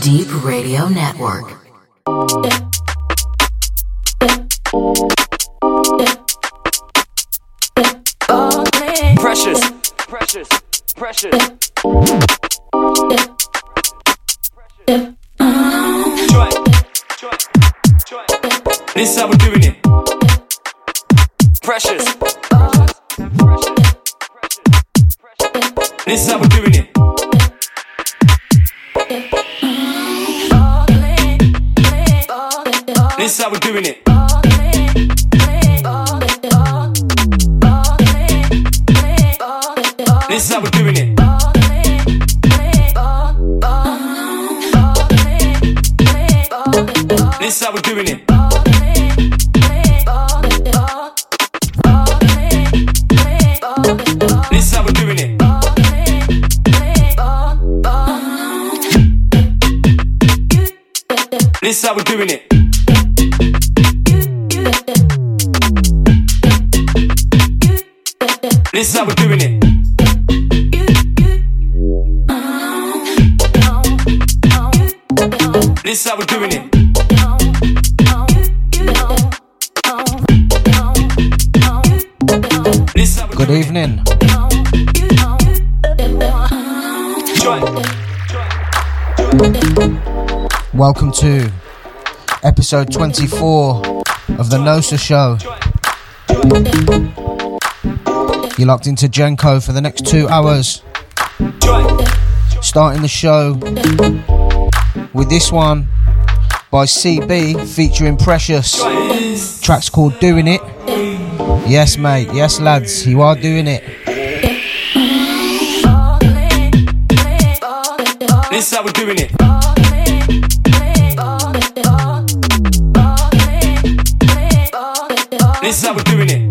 Deep Radio Network. Precious, precious, precious. This is how we're doing it. Precious. This is how we're doing it. This is how we're doing it. This is how we're doing it. This is how we're doing it. This is how we're doing it. This is how we're doing it. This is how we're doing it. Good evening. Welcome to episode 24 of the Nosa Show. You're locked into Jenko for the next two hours. Starting the show with this one by CB featuring Precious. Track's called Doing It. Yes, mate. Yes, lads. You are doing it. This is how we're doing it. This is how we're doing it.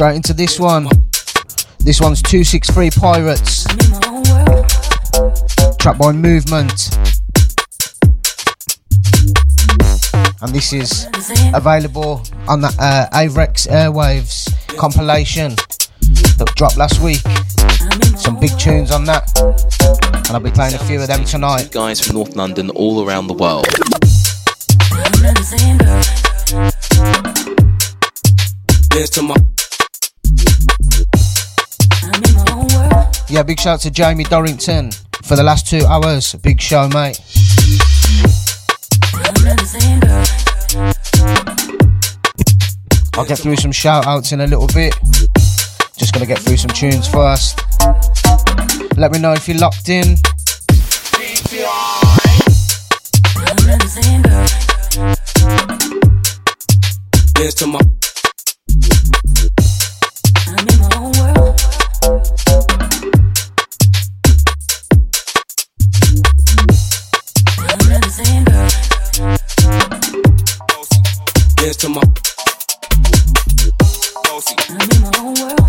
Straight into this one. This one's 263 Pirates. Track by Movement. And this is available on the uh, Avrex Airwaves compilation that dropped last week. Some big tunes on that. And I'll be playing a few of them tonight. guys from North London all around the world. Yeah, big shout out to Jamie Dorrington for the last two hours. Big show, mate. I'll get through some shout outs in a little bit. Just gonna get through some tunes first. Let me know if you're locked in. dance to my bossy. I'm in my own world.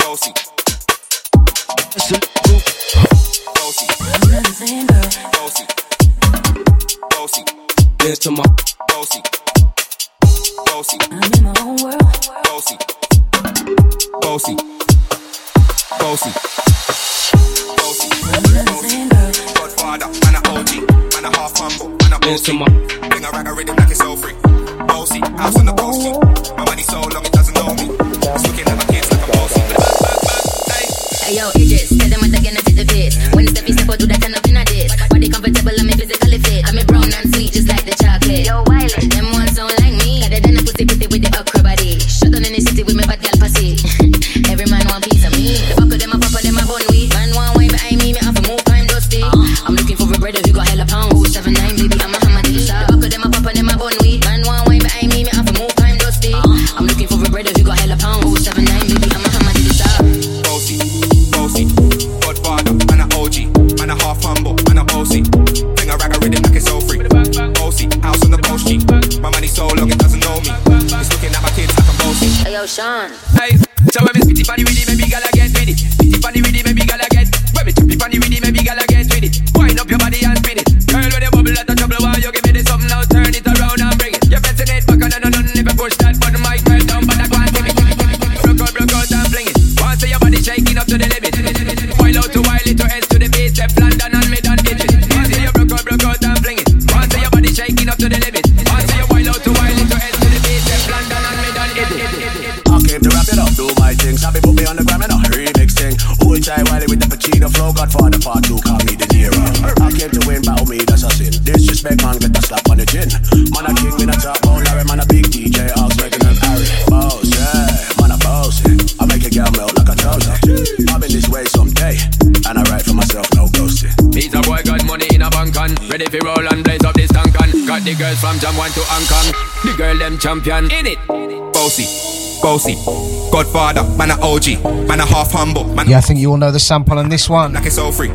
Bossy. Bossy. I'm not the same girl. Bossy. Bossy. Dance to my bossy. Bossy. I'm in my own world. Bossy. Bossy. Bossy. Bossy. I'm not the same girl father, man a OG, man a half humble, man a bossy. Bring a rag a rhythm like it's all free. Bossy, house on the bossy. My money so long it doesn't know me. It's looking at my kids like a bossy. Hey yo, Idris, tell them what again I did the bit. When it's stepping step or do that, turn up in a dish. Body comfortable, I'm physically fit. I'm brown and sweet, just like the chocolate. Yo, Wiley. motion. Hey, so when me spitty body with it, baby girl I get with it. Spitty body with it. girls from Jam 1 to Hong Kong. The girl them champion in it. Bossy, bossy. Godfather, man a OG, man a half humble. Man yeah, I think you all know the sample on this one. Like it's all free.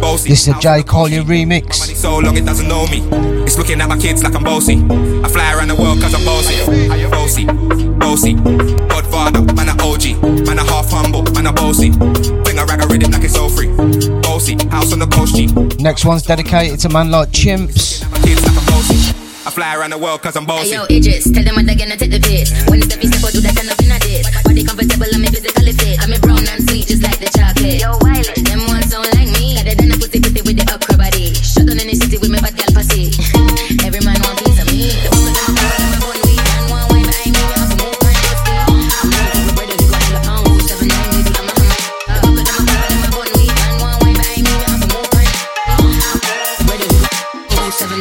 Bossy. This is a J Collier remix. so long it doesn't know me. It's looking at my kids like I'm bossy. I fly around the world cause I'm bossy. I am Bossy, bossy. Godfather, man a OG, man a half humble, man a bossy. Bring a rag a rhythm like it's all free. Bossy, house on the coast Next one's dedicated to man like Chimps. I fly around the world cause I'm bossy. Hey, yo, Idris, tell them what they're gonna take the piss. When it's every step I do that, I know I did. Body comfortable, I'm physically fit. I'm a brown and sweet, just like the chocolate. Yo,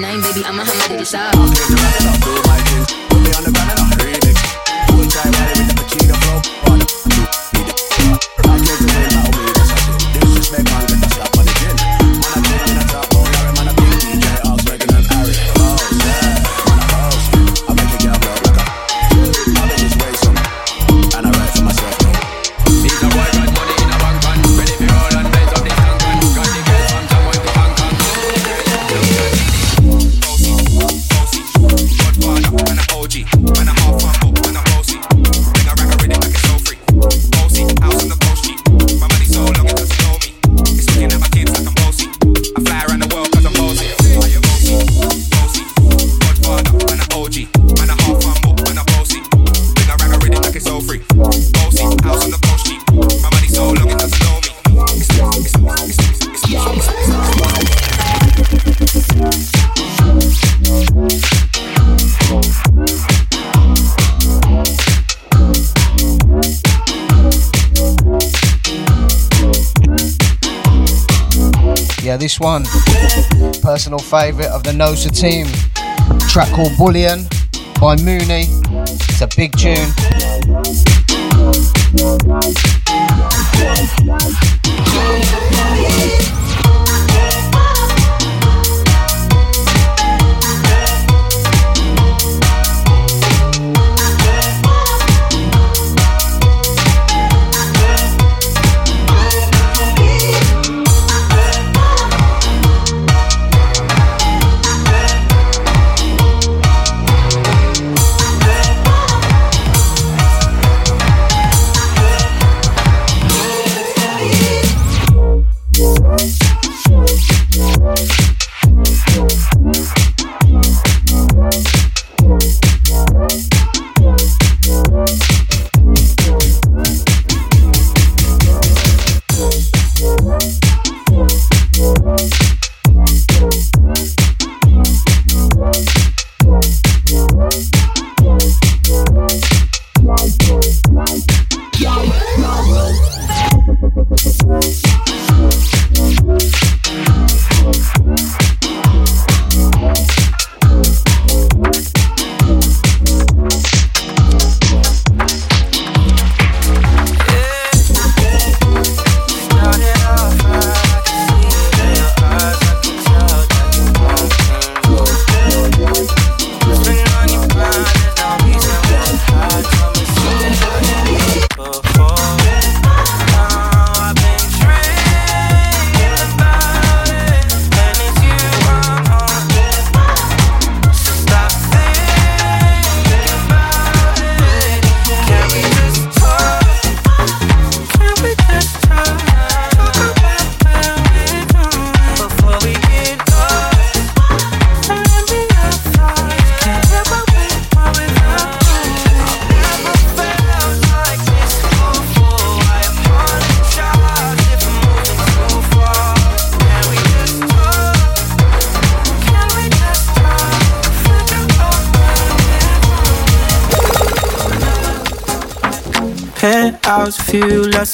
baby, I'ma hammer this my thing, put me on the ground and I'm. this one. Personal favourite of the NOSA team. Track called Bullion by Mooney. It's a big tune.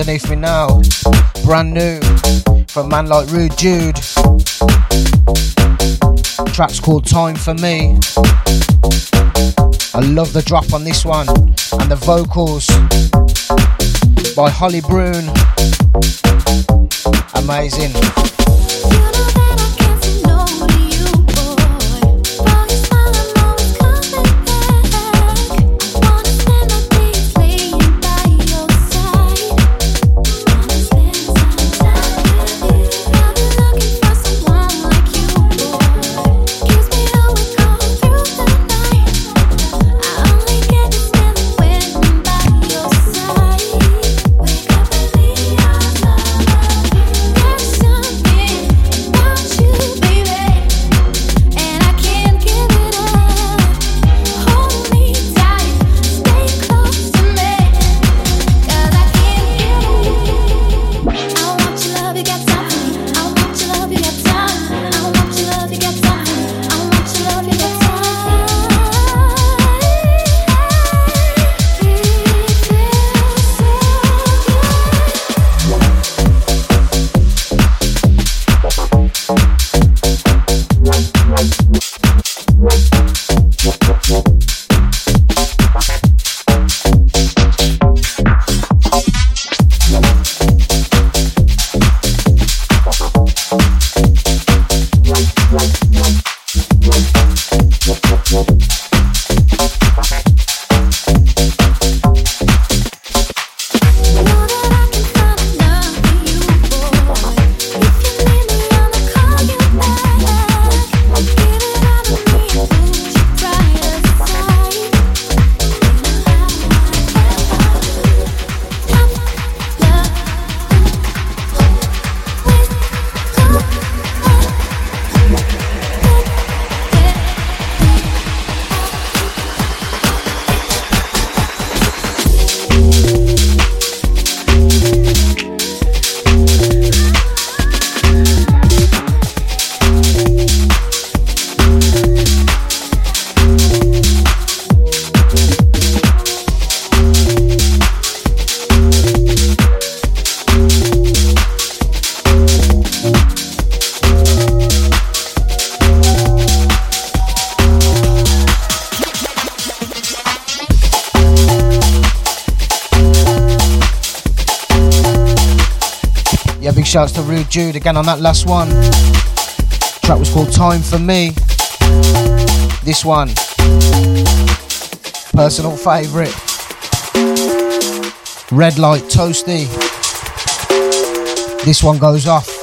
Underneath me now. Brand new from man like Rude Jude. Track's called Time for Me. I love the drop on this one and the vocals by Holly Brune. Amazing. Jude again on that last one. Track was called Time for Me. This one, personal favourite. Red Light Toasty. This one goes off.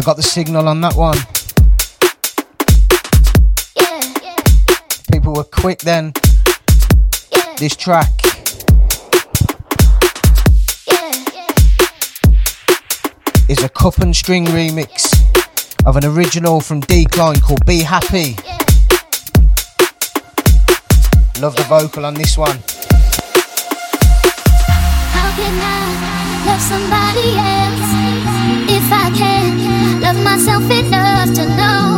I got the signal on that one. People were quick then. This track. Is a cup and string remix of an original from Decline called Be Happy. Love the vocal on this one. How can I love somebody else if I can't love myself enough to know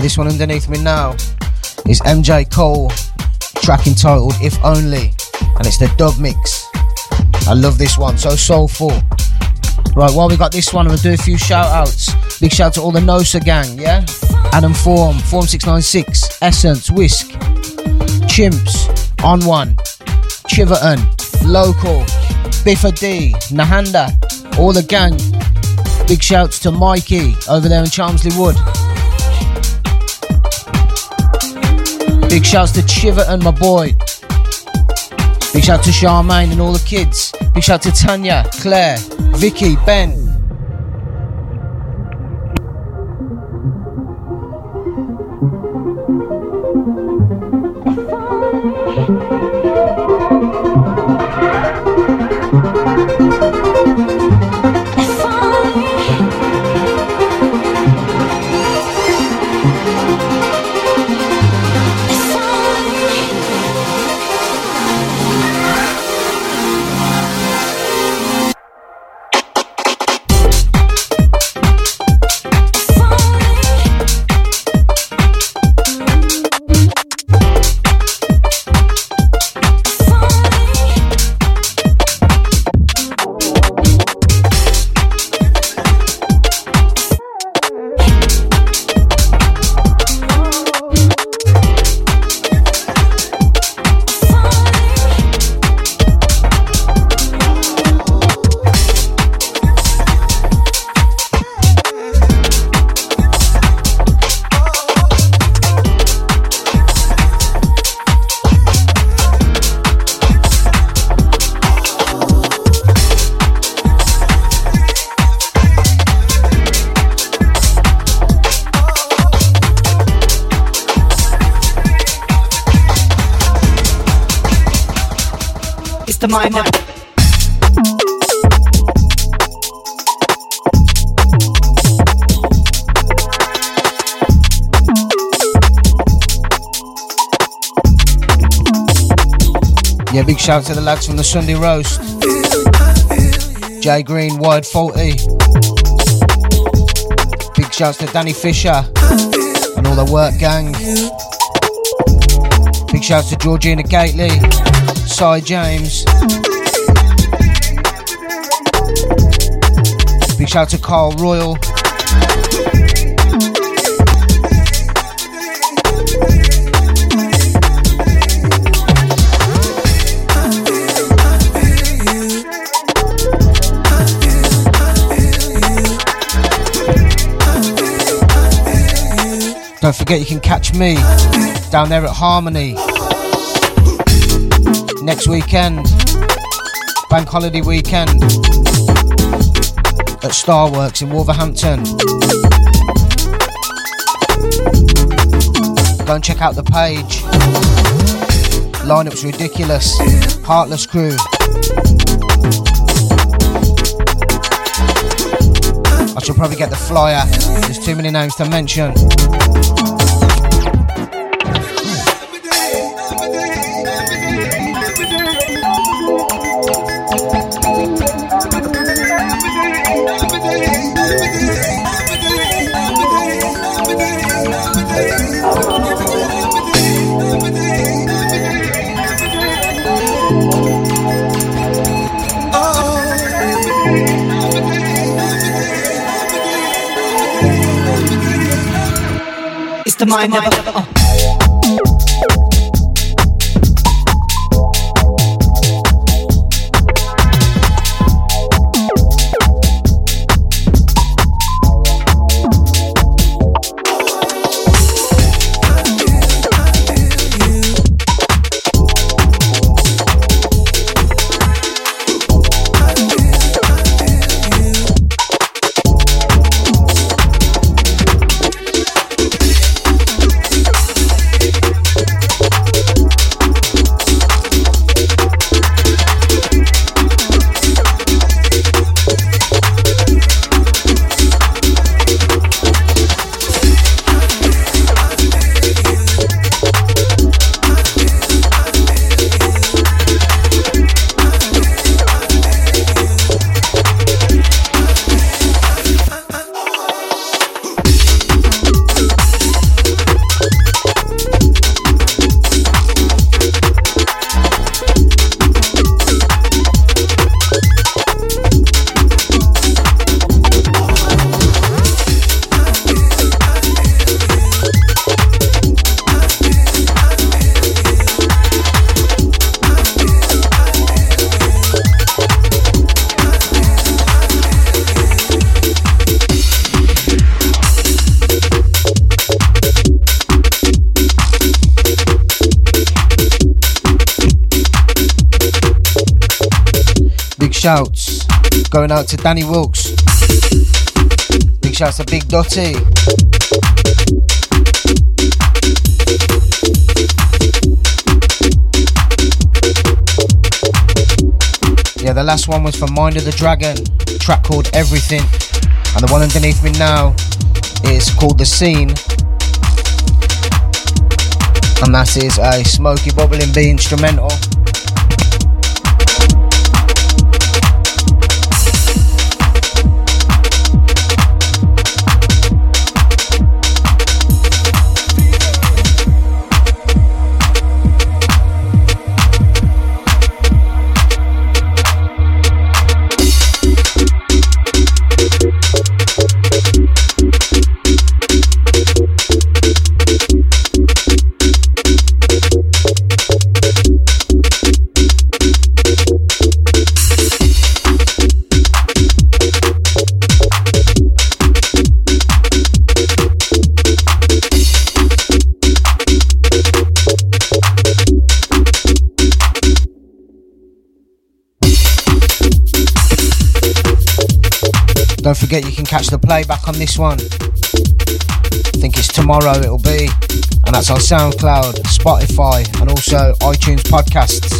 Yeah, this one underneath me now is MJ Cole, track entitled If Only, and it's the dub mix. I love this one, so soulful. Right, while we got this one, I'm gonna do a few shout outs. Big shout to all the Nosa gang, yeah? Adam Form, Form 696, Essence, Wisk, Chimps, ON1, Chiverton, Local, Biffa D, Nahanda, all the gang. Big shouts to Mikey over there in Chelmsley Wood. Big shouts to Chiverton, my boy. Big shout to Charmaine and all the kids. Big shout to Tanya, Claire, Vicky, Ben. Shout to the lads from the Sunday Roast. Jay Green, Wide Faulty. Big shouts to Danny Fisher and all the work gang. Big shouts to Georgina Gately, Cy James. Big shout to Carl Royal. Don't forget you can catch me down there at Harmony next weekend, bank holiday weekend at Starworks in Wolverhampton. Go and check out the page. Lineup's ridiculous. Heartless crew. I should probably get the flyer. There's too many names to mention. Mind of uh. Shouts going out to Danny Wilkes. Big shouts to Big Dotty. Yeah, the last one was from Mind of the Dragon, track called Everything. And the one underneath me now is called The Scene. And that is a smoky bubbling B instrumental. Forget you can catch the playback on this one. I think it's tomorrow it'll be. And that's on SoundCloud, Spotify, and also iTunes podcasts.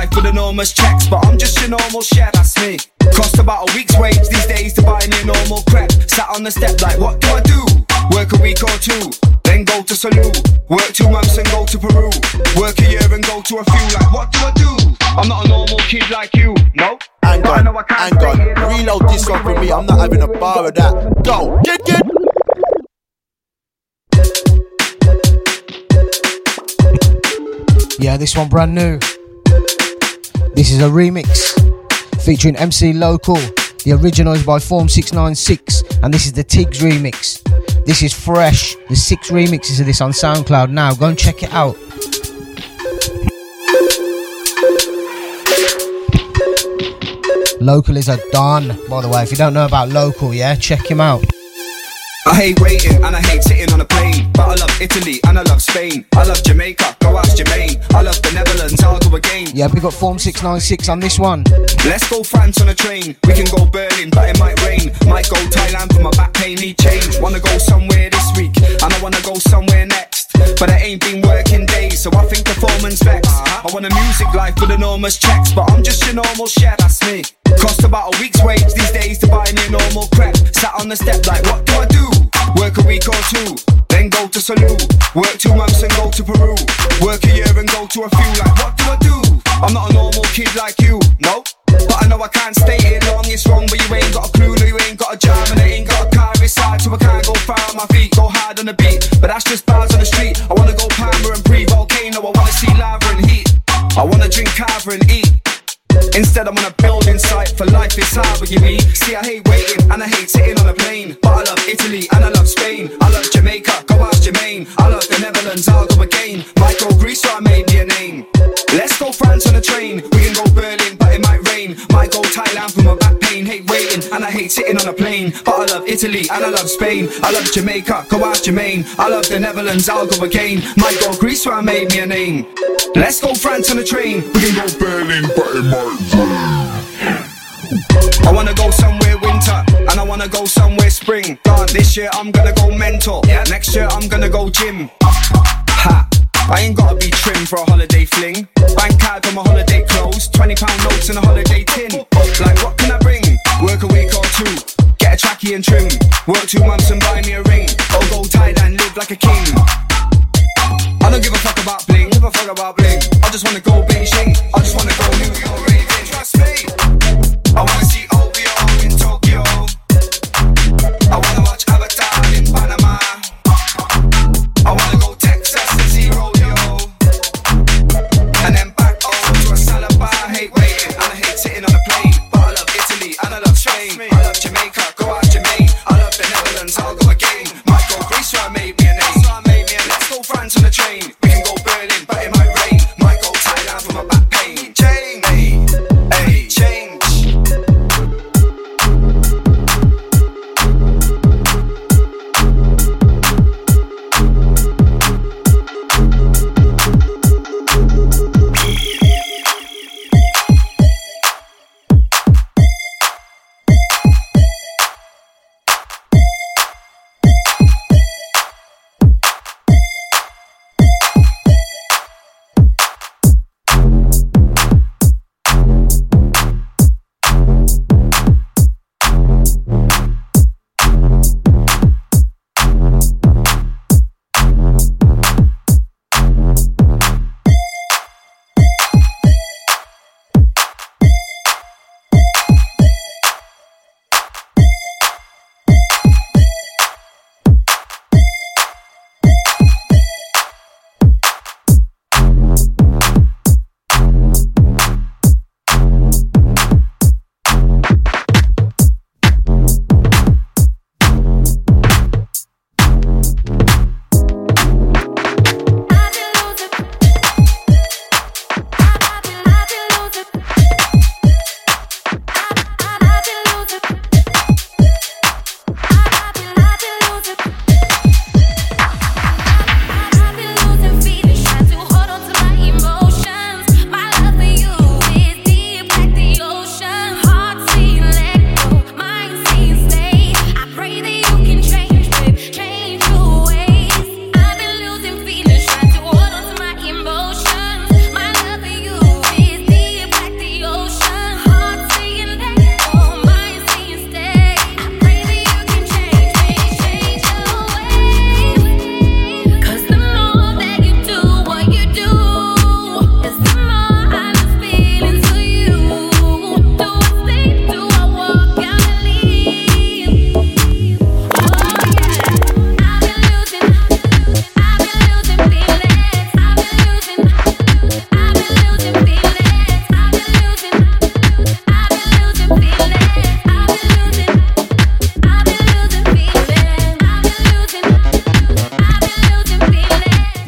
Life with enormous checks, but I'm just your normal chef, that's me. Cost about a week's wage these days to buy me a normal crepe. Sat on the step like, what do I do? Work a week or two, then go to Salou. Work two months and go to Peru. Work a year and go to a few. Like, what do I do? I'm not a normal kid like you, no. Hang on, hang on. Reload this one for me. I'm not having a bar of that. Go, get, get. Yeah, this one brand new. This is a remix featuring MC Local. The original is by Form 696, and this is the Tiggs remix. This is fresh. There's six remixes of this on SoundCloud now. Go and check it out. Local is a Don, by the way. If you don't know about Local, yeah, check him out. I hate waiting and I hate sitting on a plane. But I love Italy and I love Spain. I love Jamaica, go ask Jermaine. I love the Netherlands, I'll go again. Yeah, we got Form 696 on this one. Let's go France on a train. We can go Berlin, but it might rain. Might go Thailand for my back pain, need change. Wanna go somewhere this week, and I wanna go somewhere next. But I ain't been working days, so I think performance vex. I want a music life with enormous checks, but I'm just your normal chef, that's me. Cost about a week's wage these days to buy me a normal crepe. Sat on the step like, what do I do? Work a week or two, then go to Salou. Work two months and go to Peru. Work a year and go to a few. Like, what do I do? I'm not a normal kid like you, no. But I know I can't stay here long, it's wrong, but you ain't got a clue, no, you ain't got a jam, and I ain't got a inside, so I can't go far on my feet, go hard on the beat. But that's just bars on the street. I wanna go Palmer and pre volcano, I wanna see lava and heat. I wanna drink carver and eat. Instead, I'm on a building site for life is hard with you me. See, I hate waiting and I hate sitting on a plane. But I love Italy and I love Spain. I love Jamaica, ask Jermaine. I love the Netherlands, I'll go again. Might go Greece, so I made me a name. Let's go France on a train. We can go Berlin, but it might rain. Might go Thailand for my back pain. Hate waiting and I hate sitting on a plane. But I love Italy and I love Spain. I love Jamaica, go ask Jermaine. I love the Netherlands, I'll go again. Might go Greece, so I made me a name. Let's go France on a train. We can go Berlin, but it might rain. I wanna go somewhere winter, wanna go somewhere spring. This year I'm gonna go mental. Yeah. Next year I'm gonna go gym. Ha! I ain't gotta be trim for a holiday fling. Bank card for my holiday clothes, 20 pound notes and a holiday tin. Like, what can I bring? Work a week or two, get a trackie and trim. Work two months and buy me a ring. Or go tied and live like a king. I don't give a fuck about bling, give a fuck about bling. I just wanna go Beijing, I just wanna go New York, raving, trust me. I wanna see mind.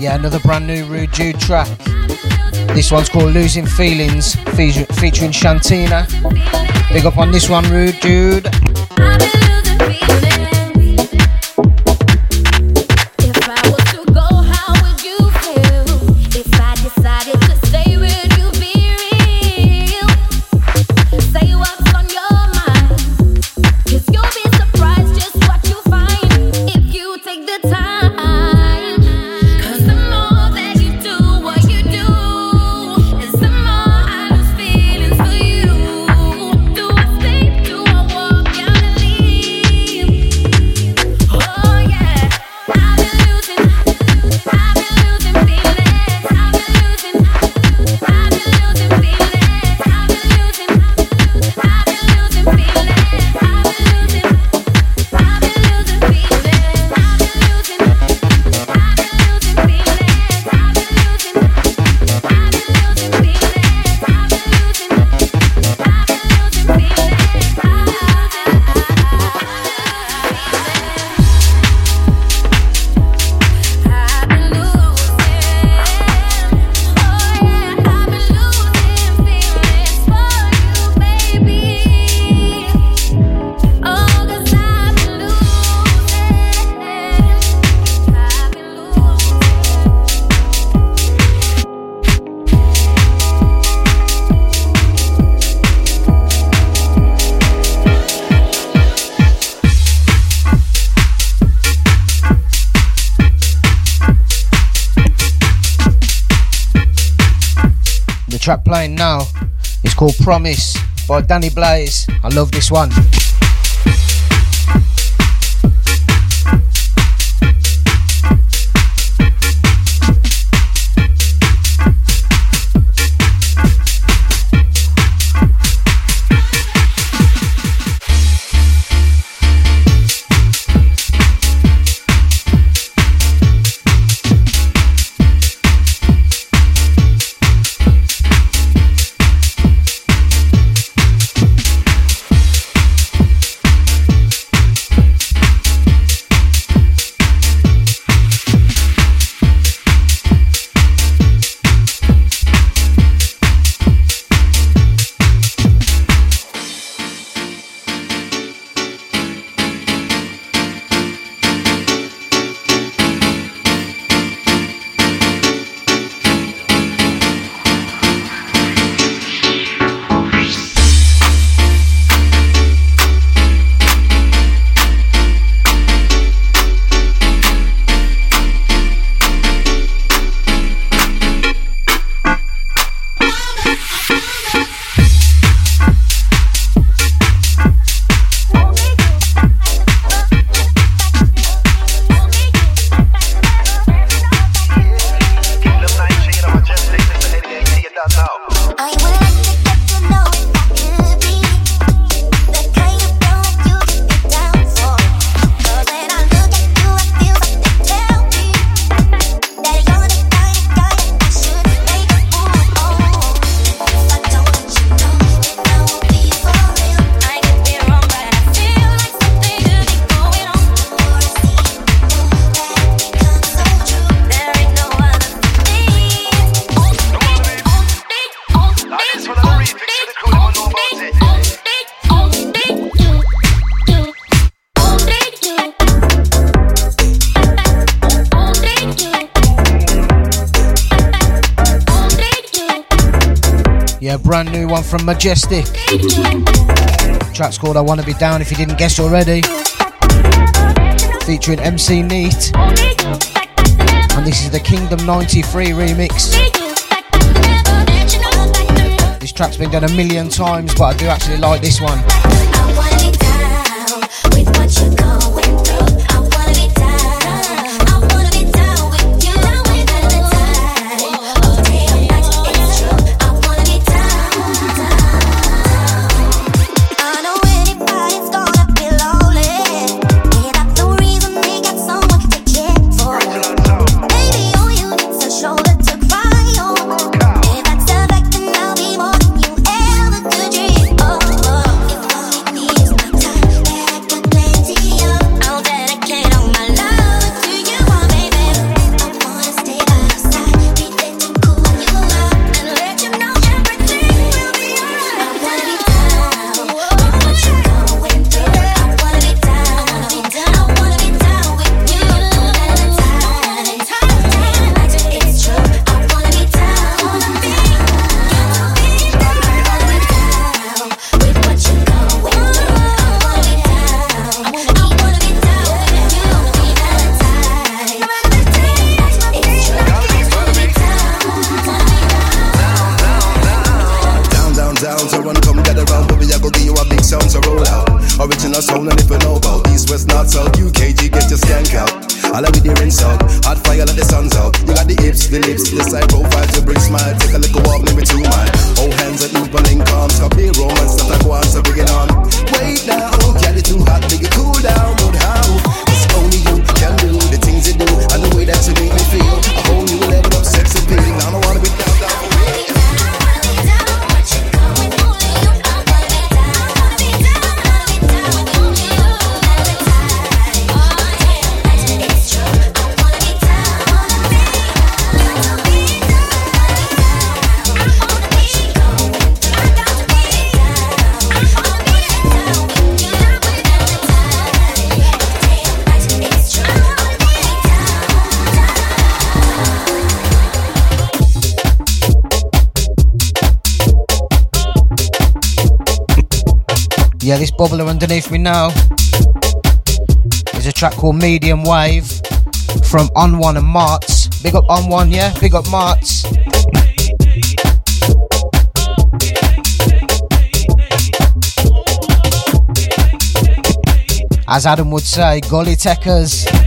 Yeah, another brand new Rude dude track. This one's called Losing Feelings, featuring Shantina. Big up on this one, Rude Dude. Promise by Danny Blaze. I love this one. Brand new one from Majestic. Track's called I Wanna Be Down if you didn't guess already. Featuring MC Neat. And this is the Kingdom 93 remix. This track's been done a million times, but I do actually like this one. now is a track called Medium Wave from ON1 and Marts. Big up ON1, yeah? Big up Marts. As Adam would say, golly techers.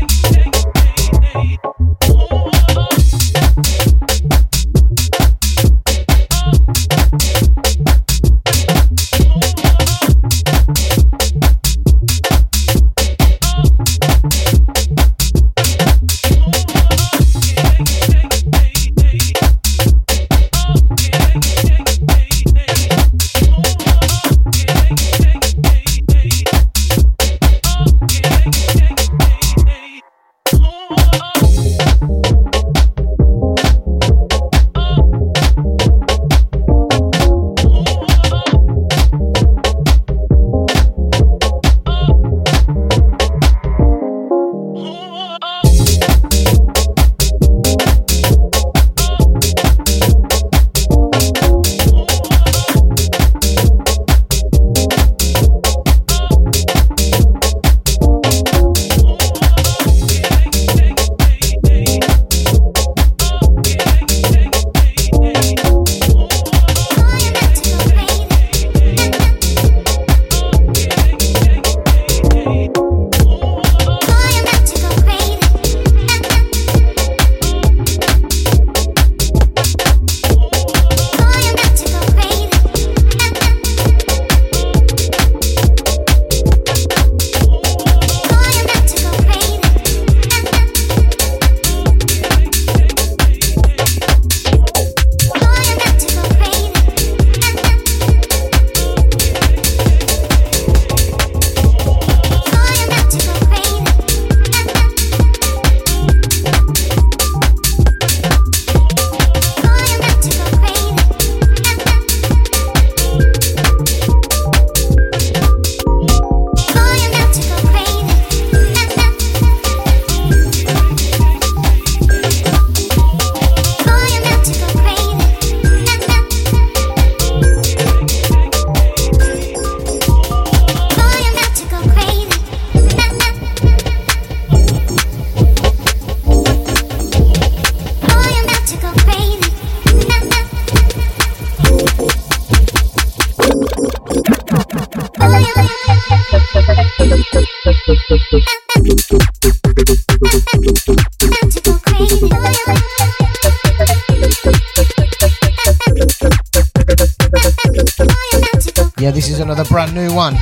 new one.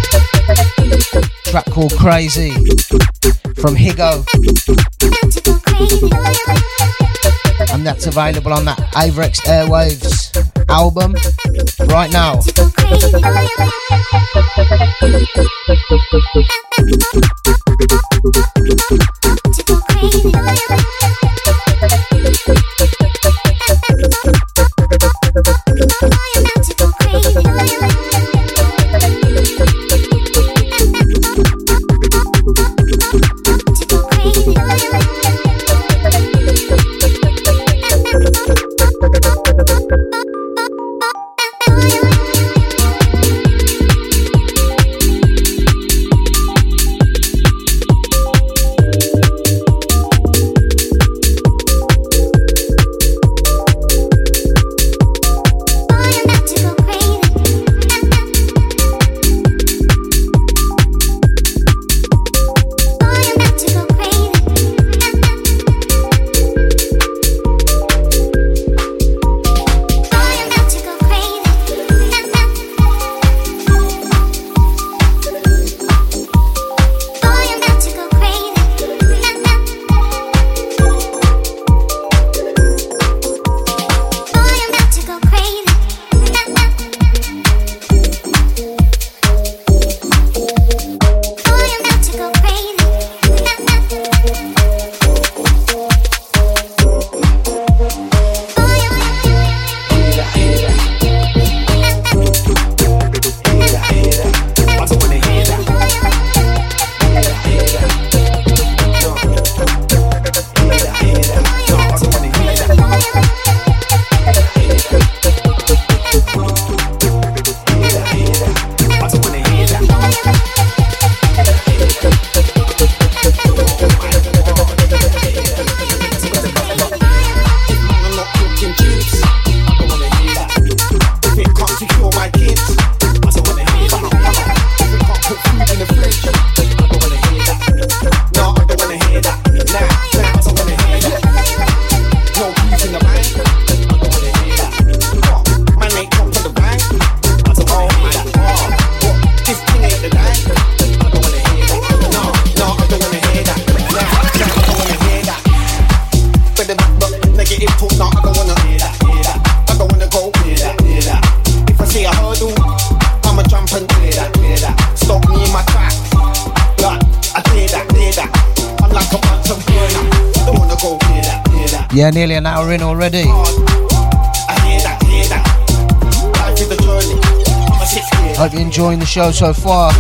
Track called Crazy from Higo. And that's available on that Avrex Airwaves album right now. show so far.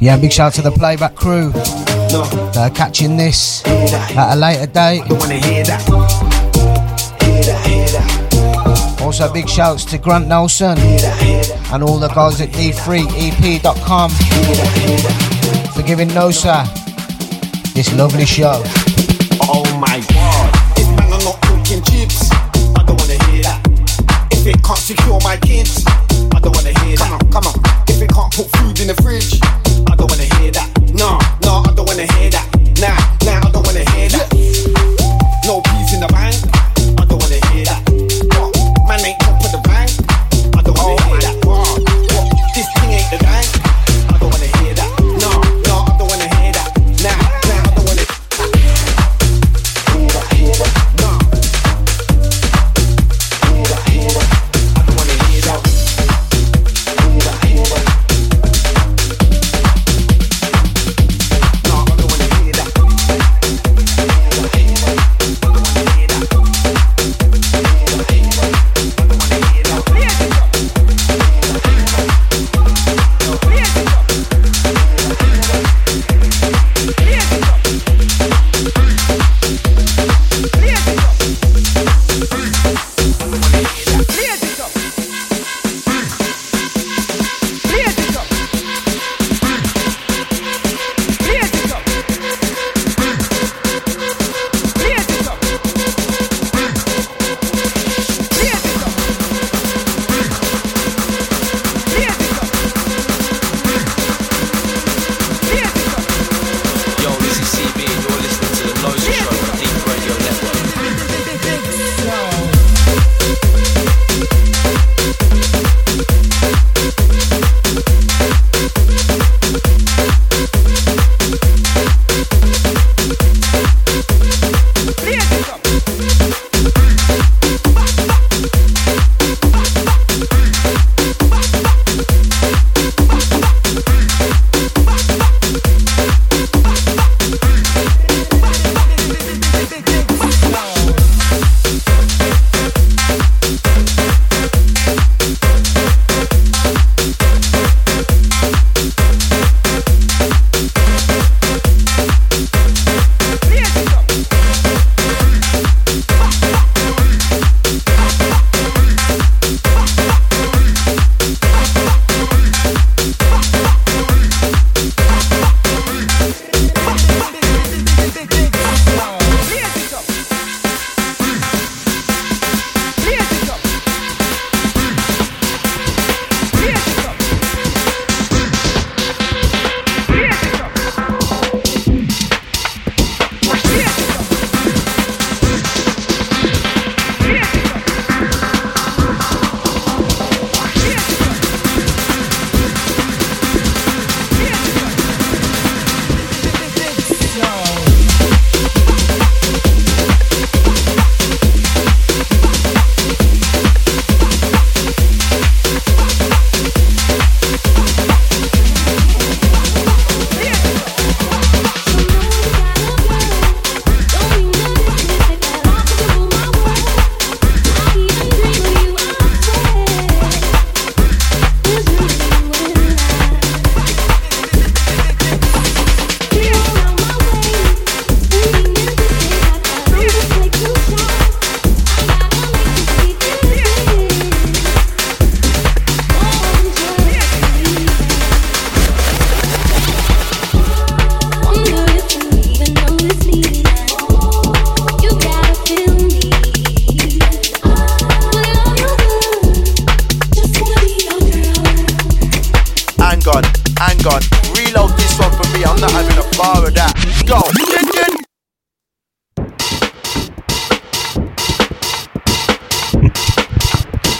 Yeah, big shout out to the playback crew that are catching this at a later date. Also, big shouts to Grant Nelson and all the guys at d3ep.com giving NOSA this lovely show.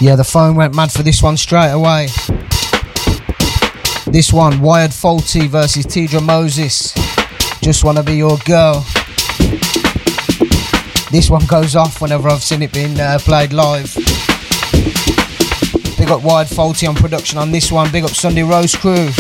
Yeah, the phone went mad for this one straight away. This one, Wired Faulty versus Tidra Moses. Just wanna be your girl. This one goes off whenever I've seen it being uh, played live. Big up Wired Faulty on production on this one. Big up Sunday Rose Crew.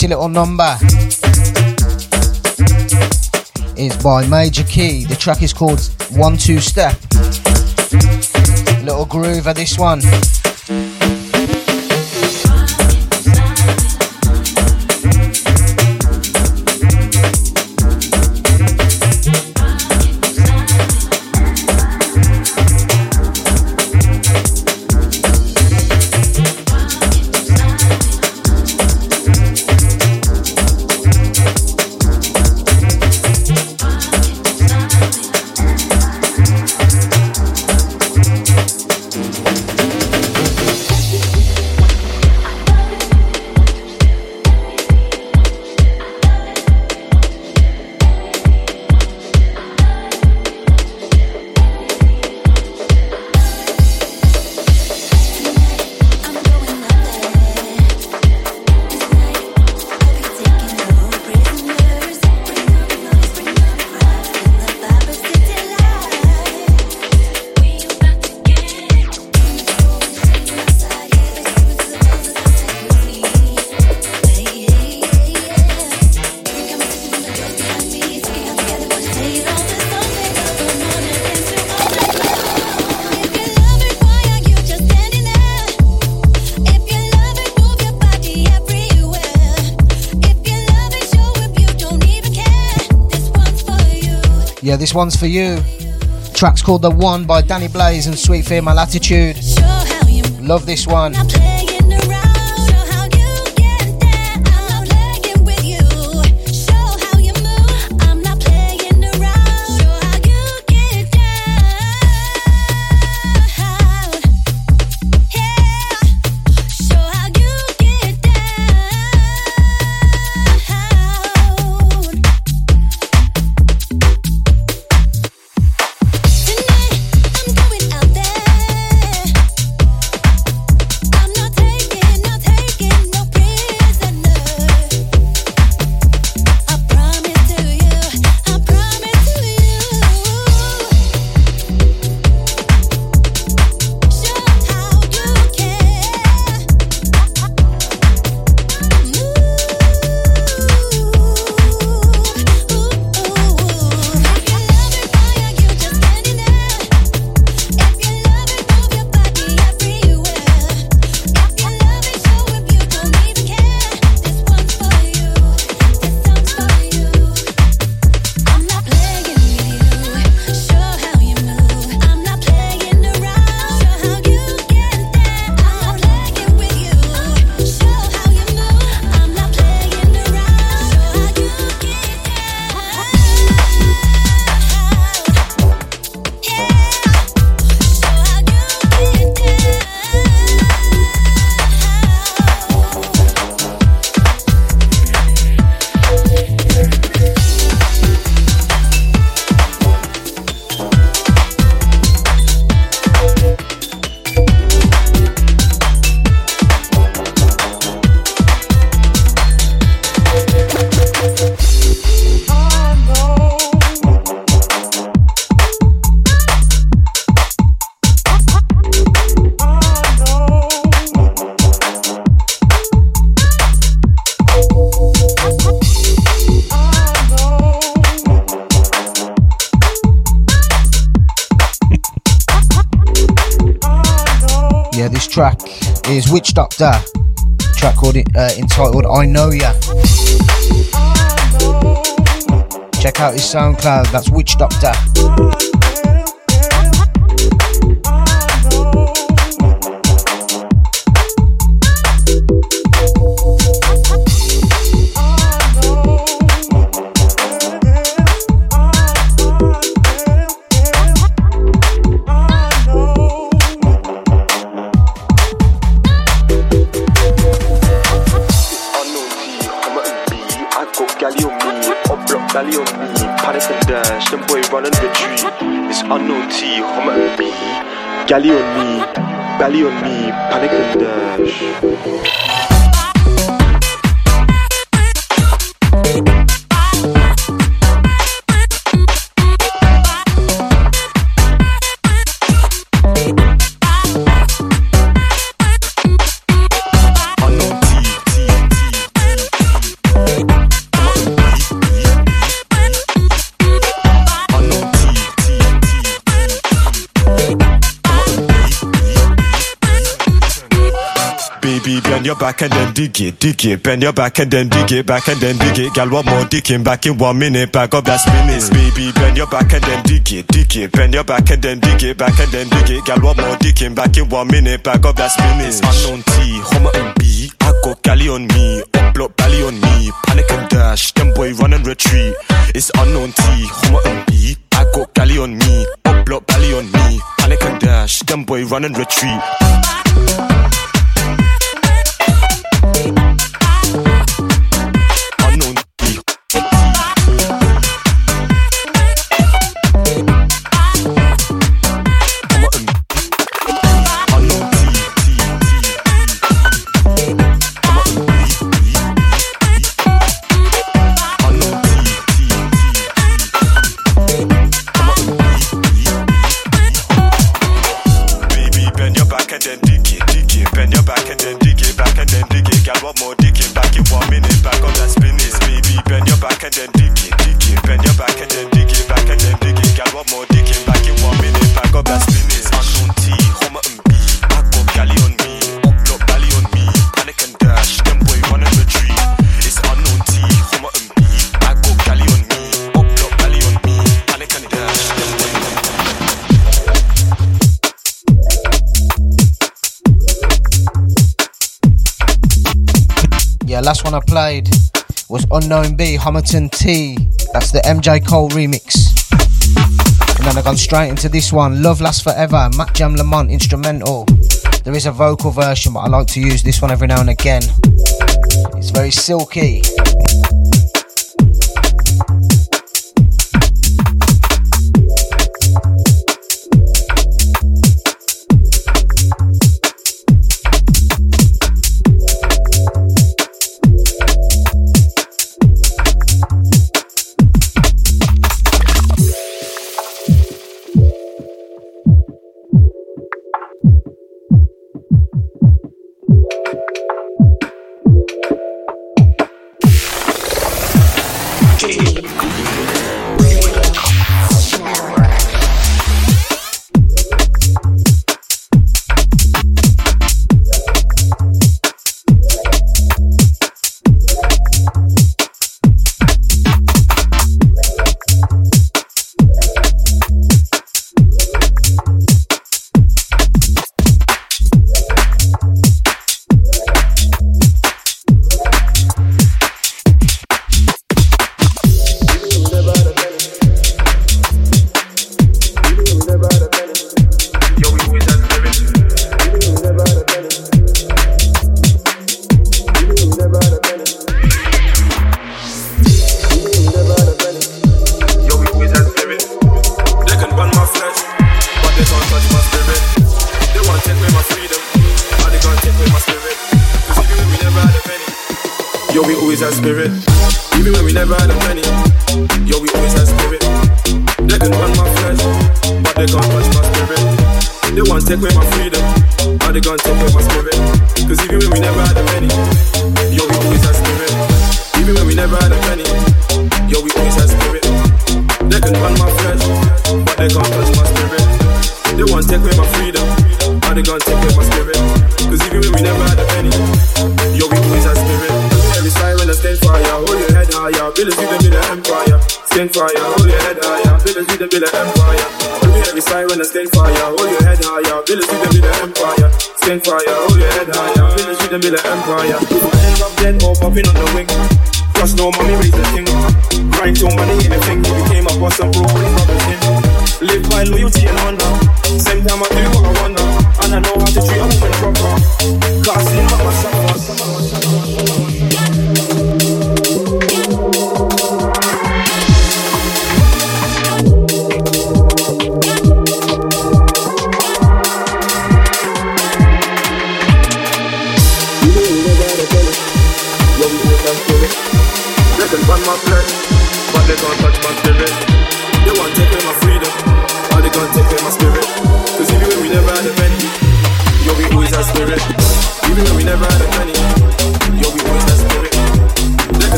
Little number is by Major Key. The track is called One Two Step. Little groover, this one. One's for you. Track's called The One by Danny Blaze and Sweet Female Attitude. Love this one. Entitled I Know Ya. Check out his SoundCloud. That's Witch Doctor. Galley on me, galley on me, panic and dash. your back and then dig it, dig it. Bend your back and then dig it, back and then dig it. Girl, what more digging? back in one minute, back up that spinach, baby. Bend your back and then dig it, dig it. Bend your back and then dig it, back and then dig it. Girl, what more digging? back in one minute, back up that spinach. Unknown T, Homerton B. I got galley on me, up block belly on me. Panic and dash, them boy run and retreat. It's unknown T, Homerton B. I got galley on me, up block belly on me. Panic and dash, them boy run and retreat. Yeah, last one I played was Unknown B, Hamilton T. That's the MJ Cole remix. And then I've gone straight into this one, Love Lasts Forever, Matt Jam Lamont instrumental. There is a vocal version, but I like to use this one every now and again. It's very silky.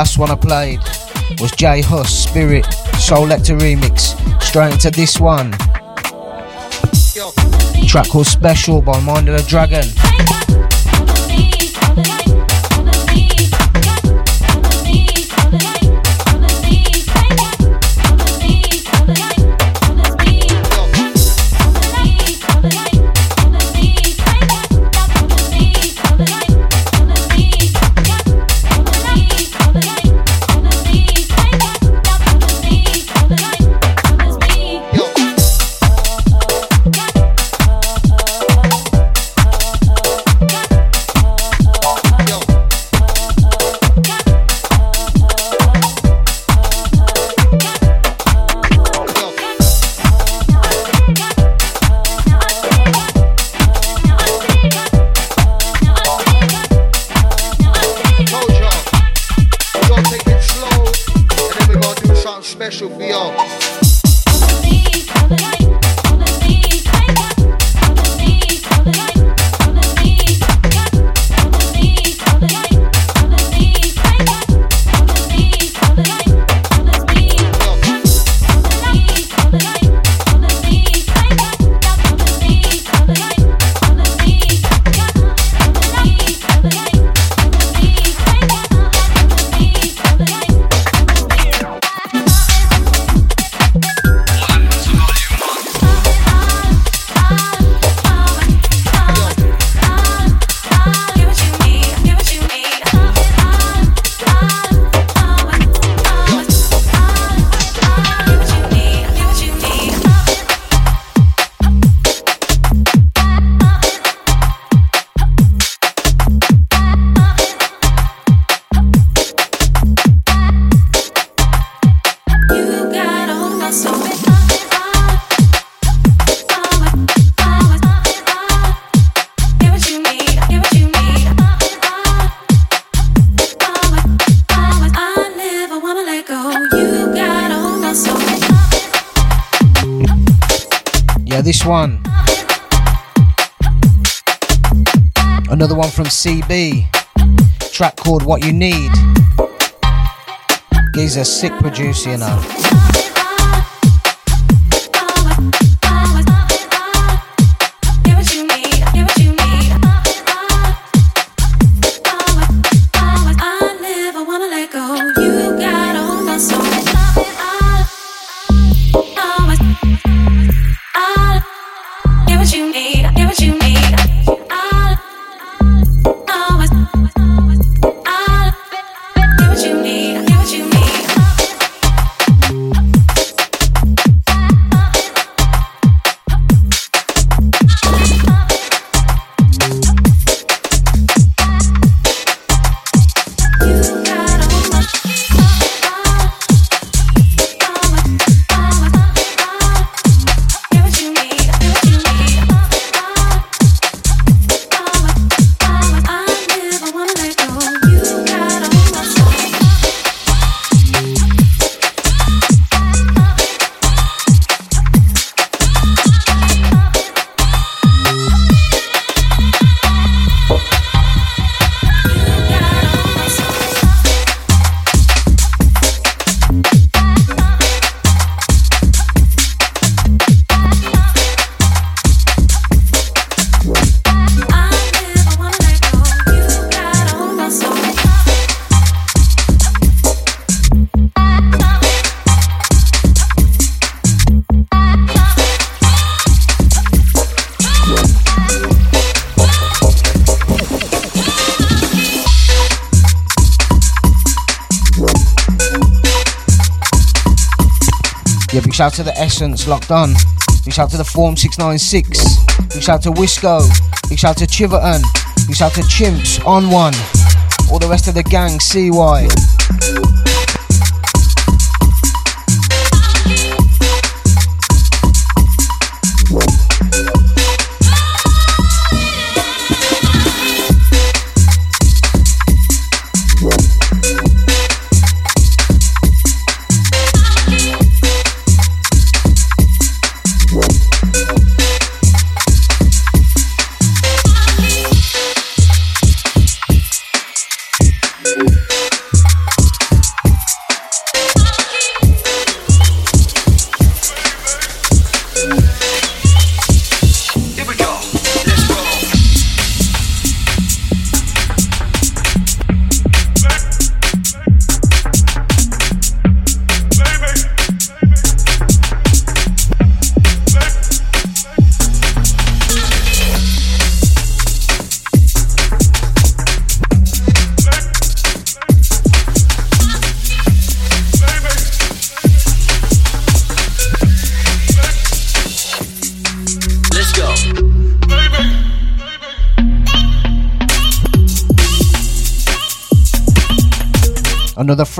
Last one I played was J Hus Spirit Soul remix. Straight into this one. Track called Special by Mind of the Dragon. CB. Track called What You Need. He's a sick producer, you know. Shout to the Essence locked on. Big shout to the Form 696. Big shout to Wisco. Big shout to Chiverton. Big shout to Chimps ON1. All the rest of the gang, CY.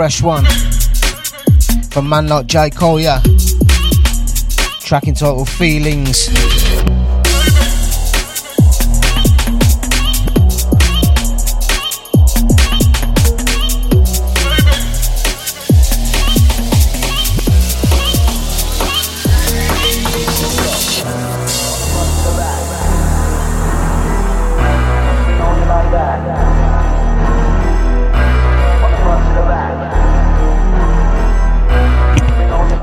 Fresh one from man like J. Collier. Track entitled Feelings.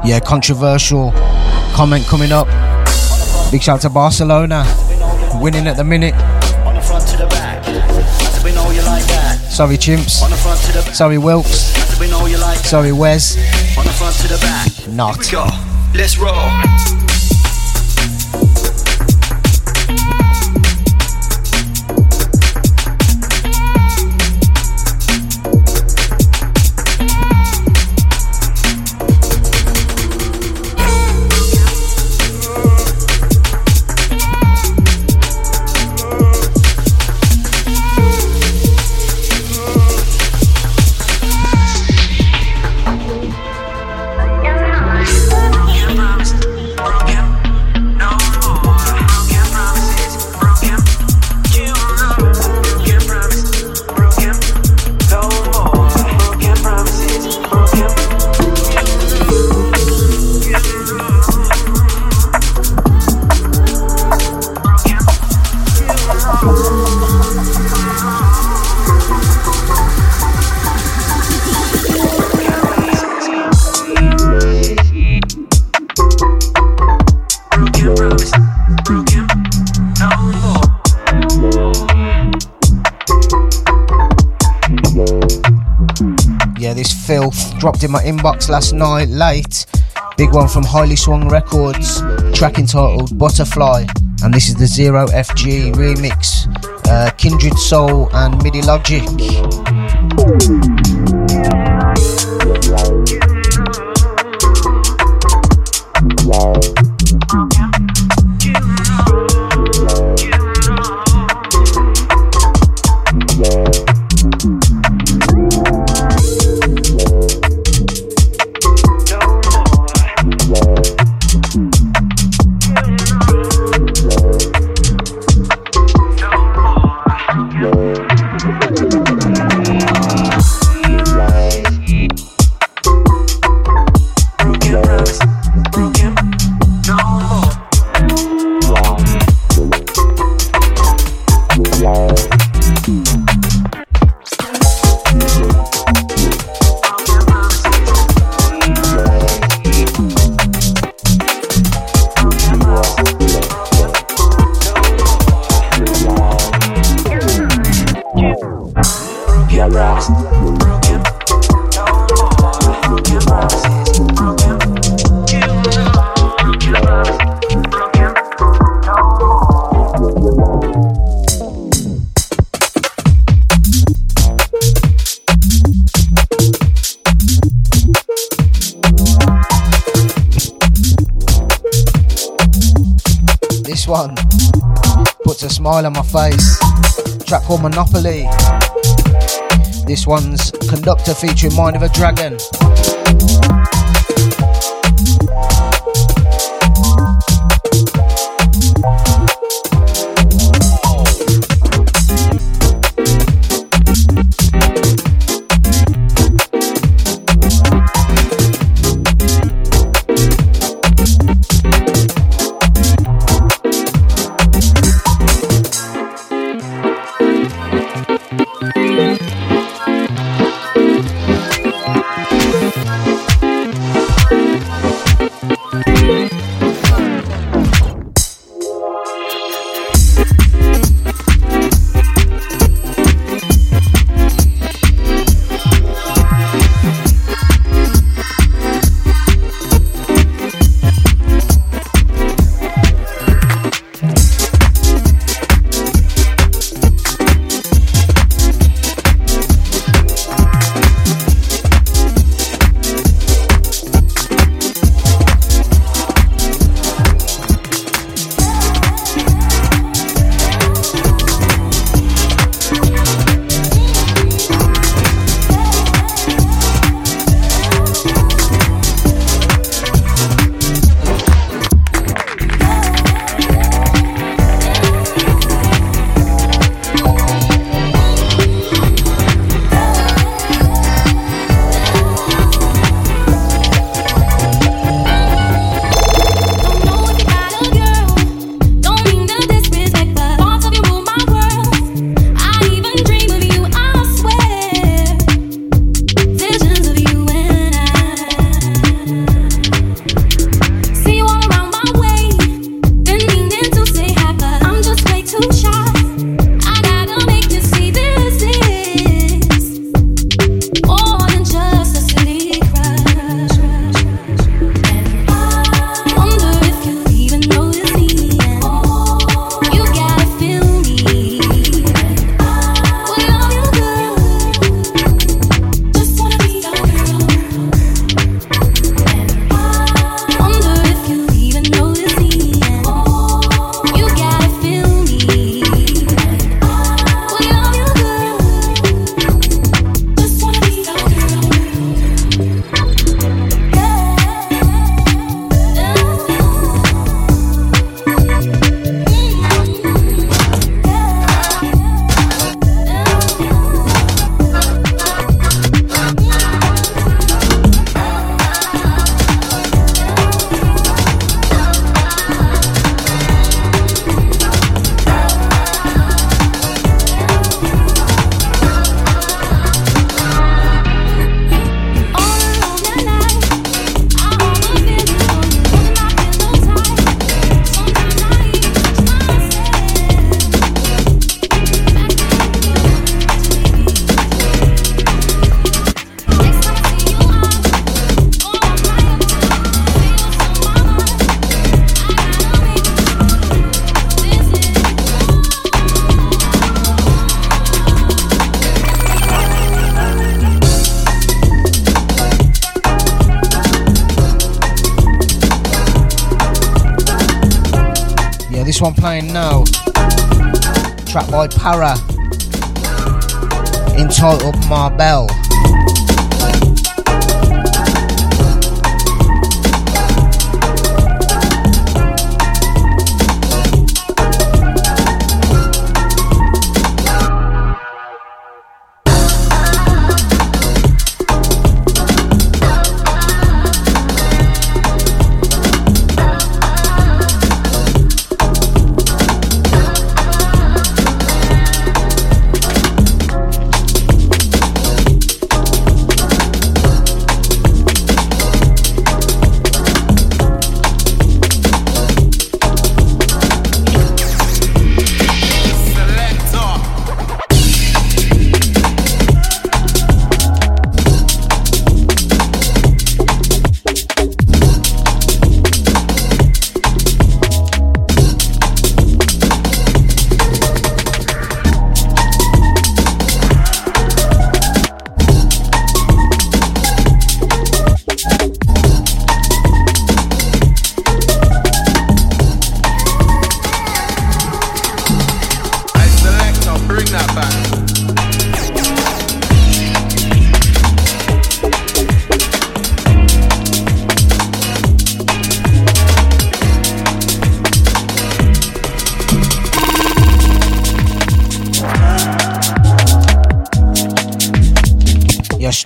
Yeah, controversial comment coming up. Big shout to Barcelona. Winning at the minute. On the front to the back. We know you like that. Sorry, chimps. On the front to the back. Sorry, Wilkes. We know you like that. Sorry, Wes. On the front to the back. Not. Here we go. Let's roll. Dropped in my inbox last night late. Big one from Highly Swung Records, track entitled Butterfly. And this is the Zero FG remix. Uh, Kindred Soul and MIDI Logic. Called Monopoly. This one's Conductor featuring Mind of a Dragon.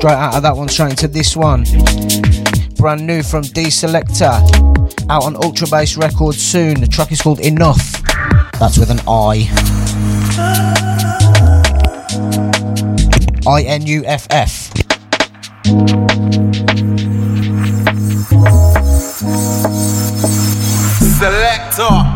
Straight out of that one, straight into this one. Brand new from D Selector. Out on Ultra Bass Records soon. The track is called Enough. That's with an I. I N U F F. Selector.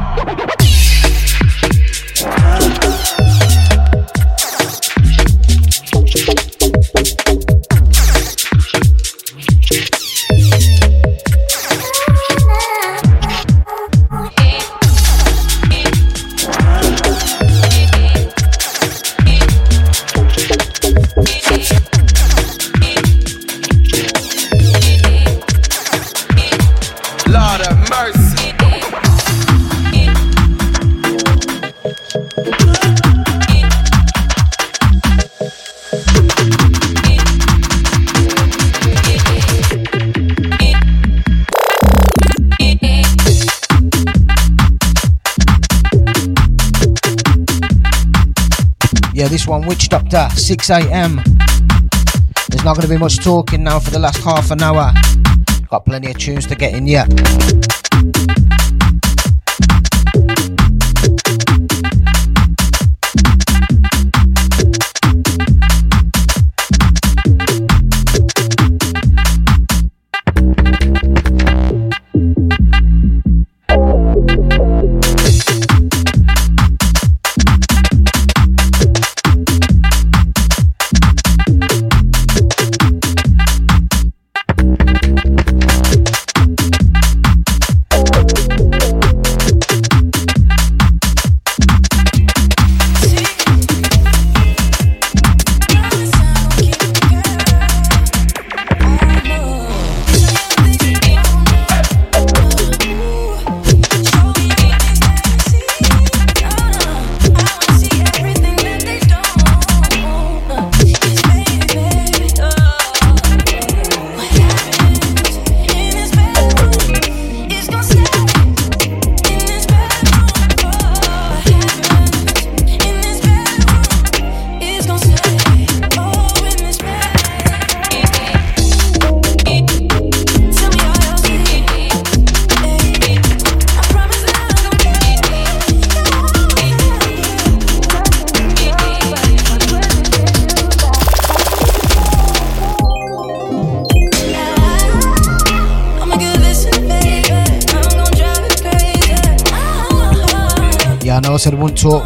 6 a.m. There's not going to be much talking now for the last half an hour. Got plenty of tunes to get in yet.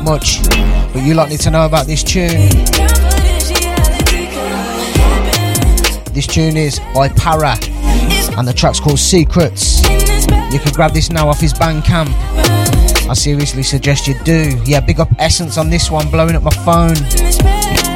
Much, but you lot need to know about this tune. This tune is by Para, and the track's called Secrets. You can grab this now off his Bandcamp. I seriously suggest you do. Yeah, big up Essence on this one, blowing up my phone.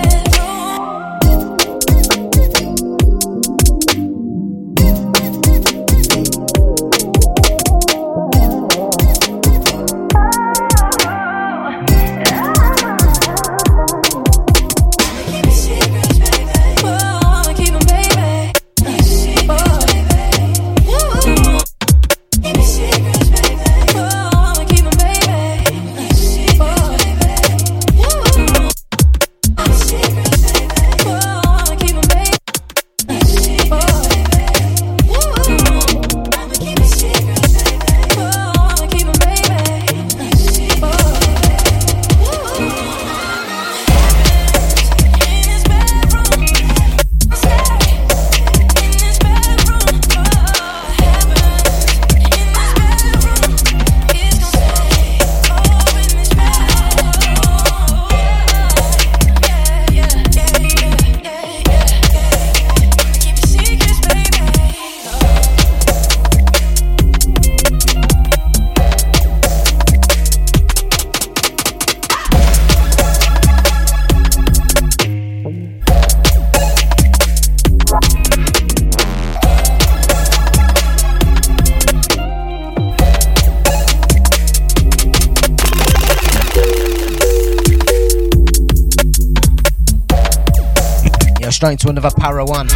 Straight into another para one.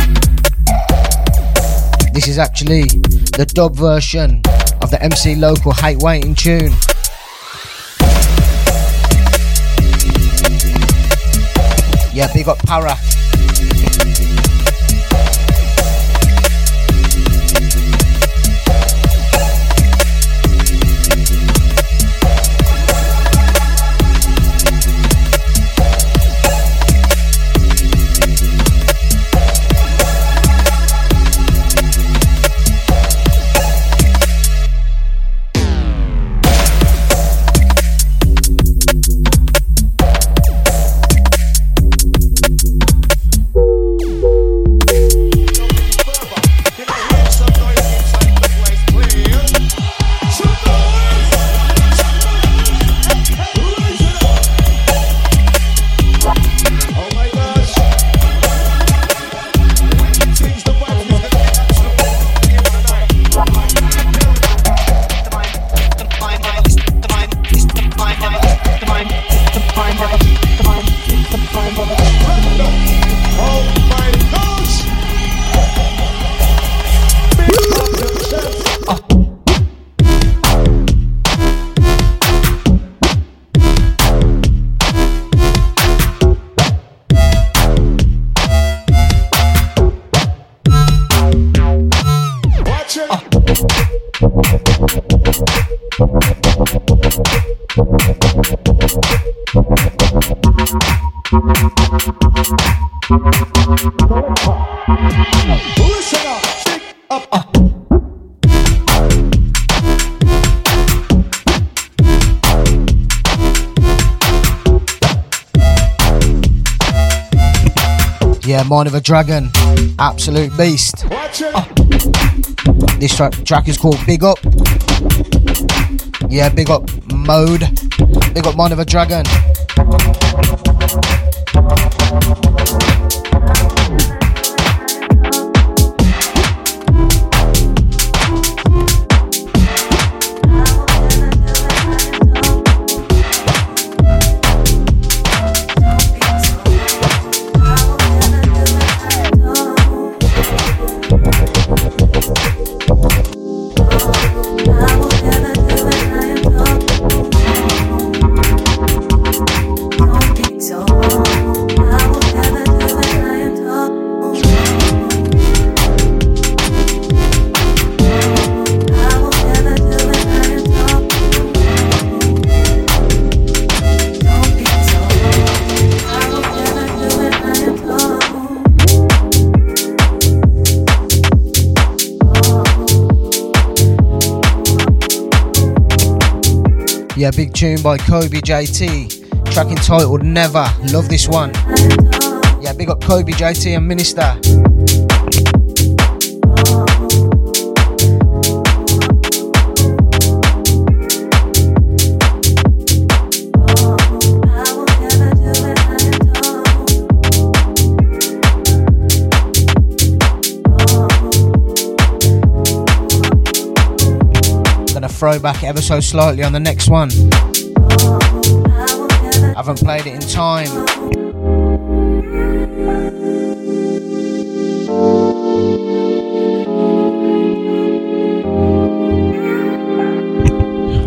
This is actually the dub version of the MC Local Hate Waiting tune. Yeah, big up Para. Mind of a Dragon, absolute beast. Oh. This track, track is called Big Up. Yeah, Big Up Mode. Big Up Mind of a Dragon. Yeah, big tune by Kobe JT. Track entitled Never. Love this one. Yeah, big up Kobe JT and Minister. Gonna throw back ever so slightly on the next one. Haven't played it in time.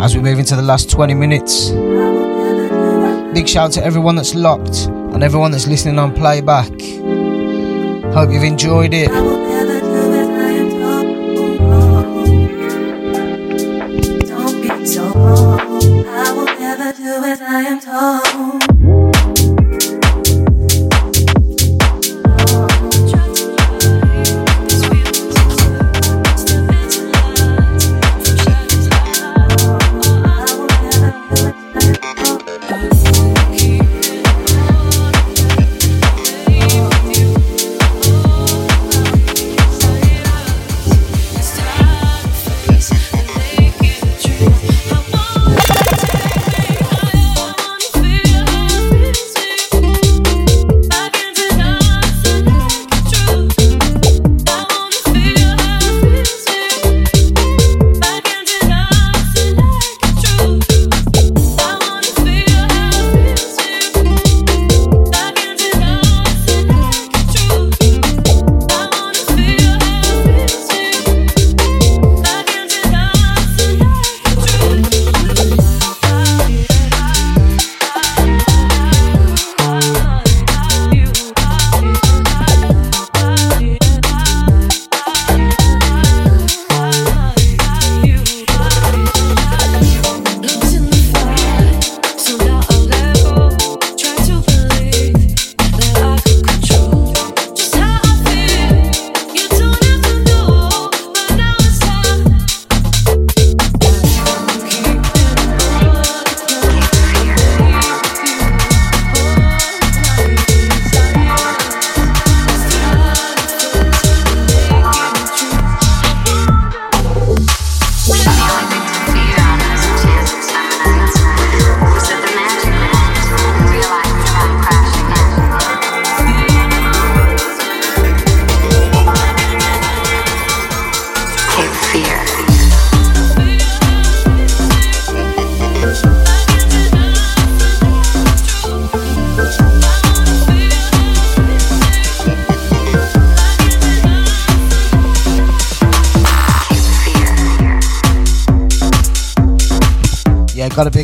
As we move into the last 20 minutes, big shout to everyone that's locked and everyone that's listening on playback. Hope you've enjoyed it.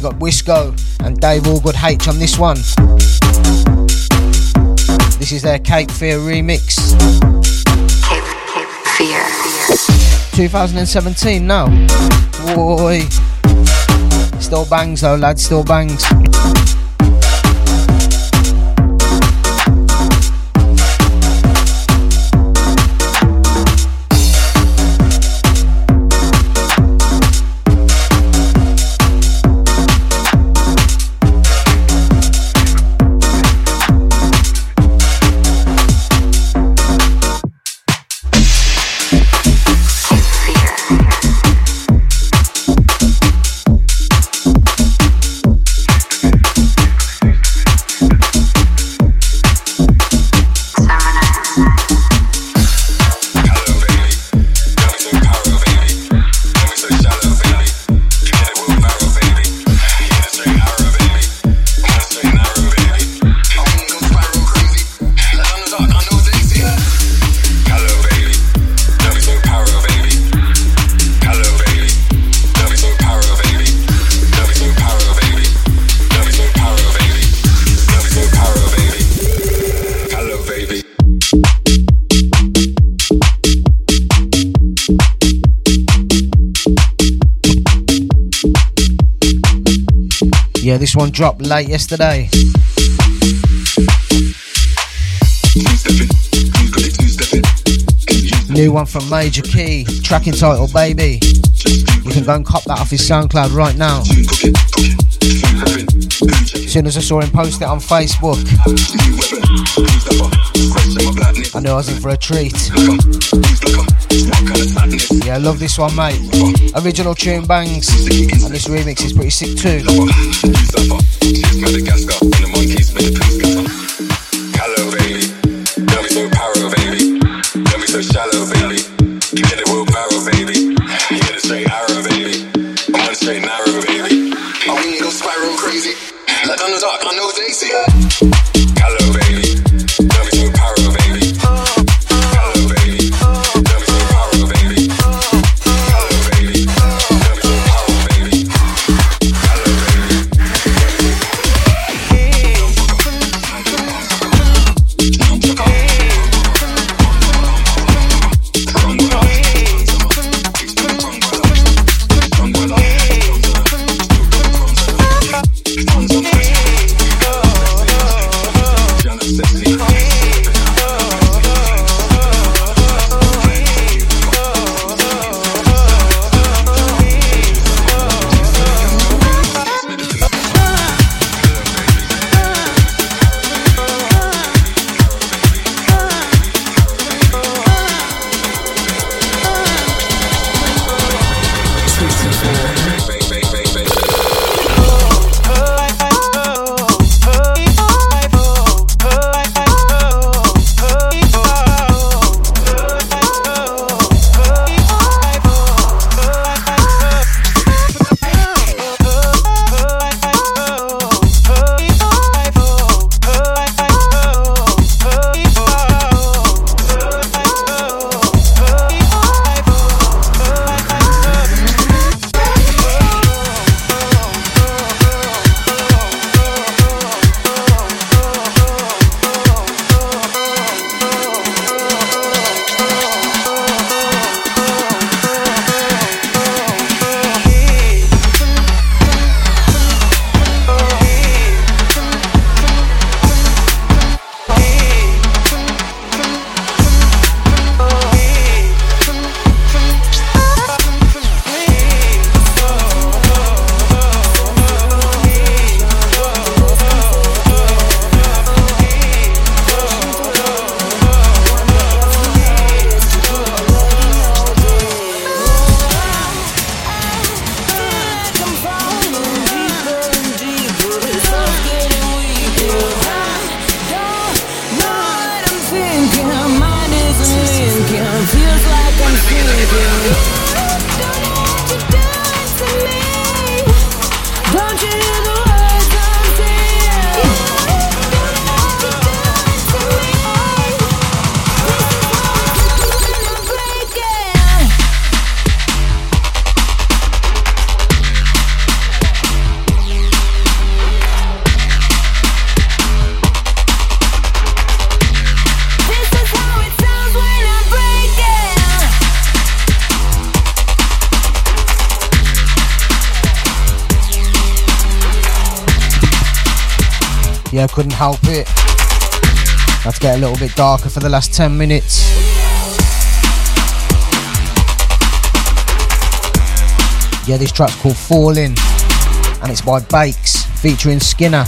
Up Wisco and Dave Allgood H on this one. This is their Cape Fear remix. Cape Fear. 2017 now. Boy. Still bangs though, lads, still bangs. One dropped late yesterday. New one from Major Key, track entitled Baby. You can go and cop that off his SoundCloud right now. As soon as I saw him post it on Facebook, I knew I was in for a treat. Yeah, I love this one, mate. Original tune bangs, and this remix is pretty sick too. Couldn't help it. Let's get a little bit darker for the last 10 minutes. Yeah, this track's called Falling and it's by Bakes featuring Skinner.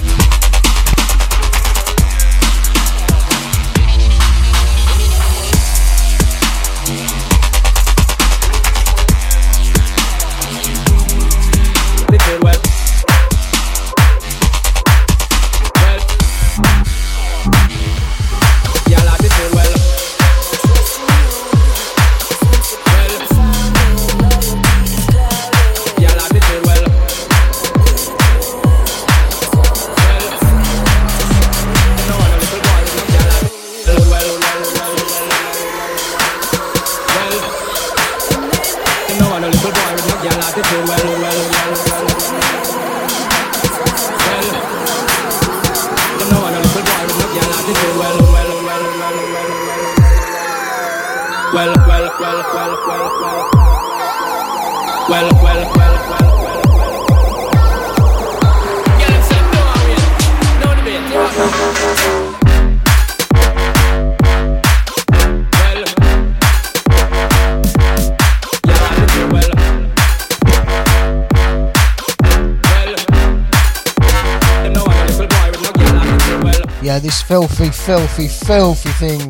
Filthy, filthy, filthy thing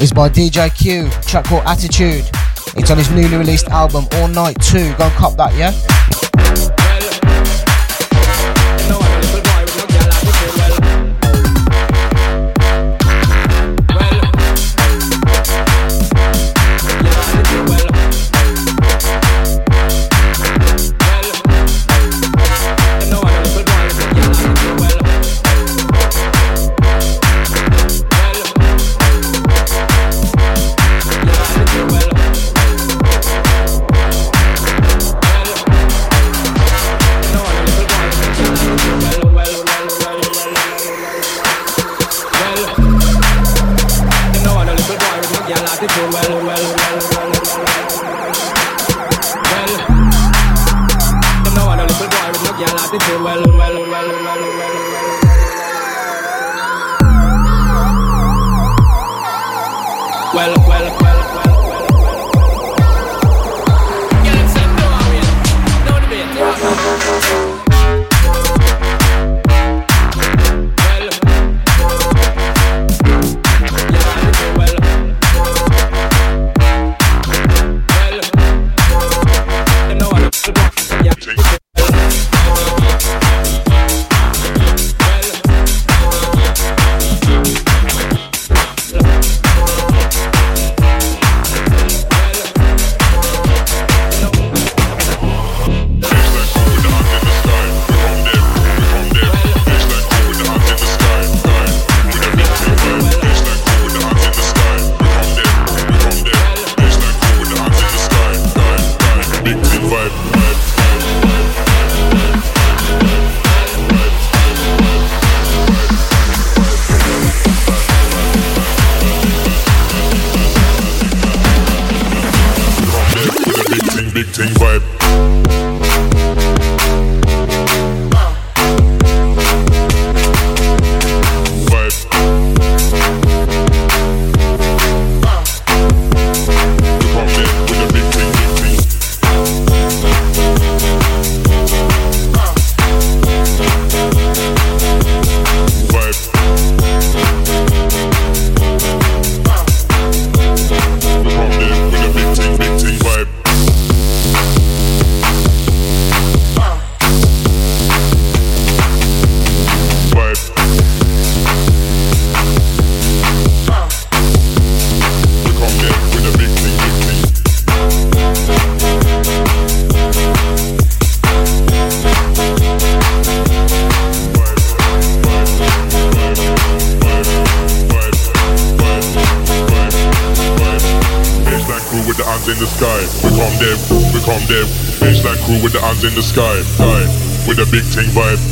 is by DJ Q, track called Attitude. It's on his newly released album All Night 2. Go and cop that, yeah? cuelo, cuelo, cuelo. King Vibe.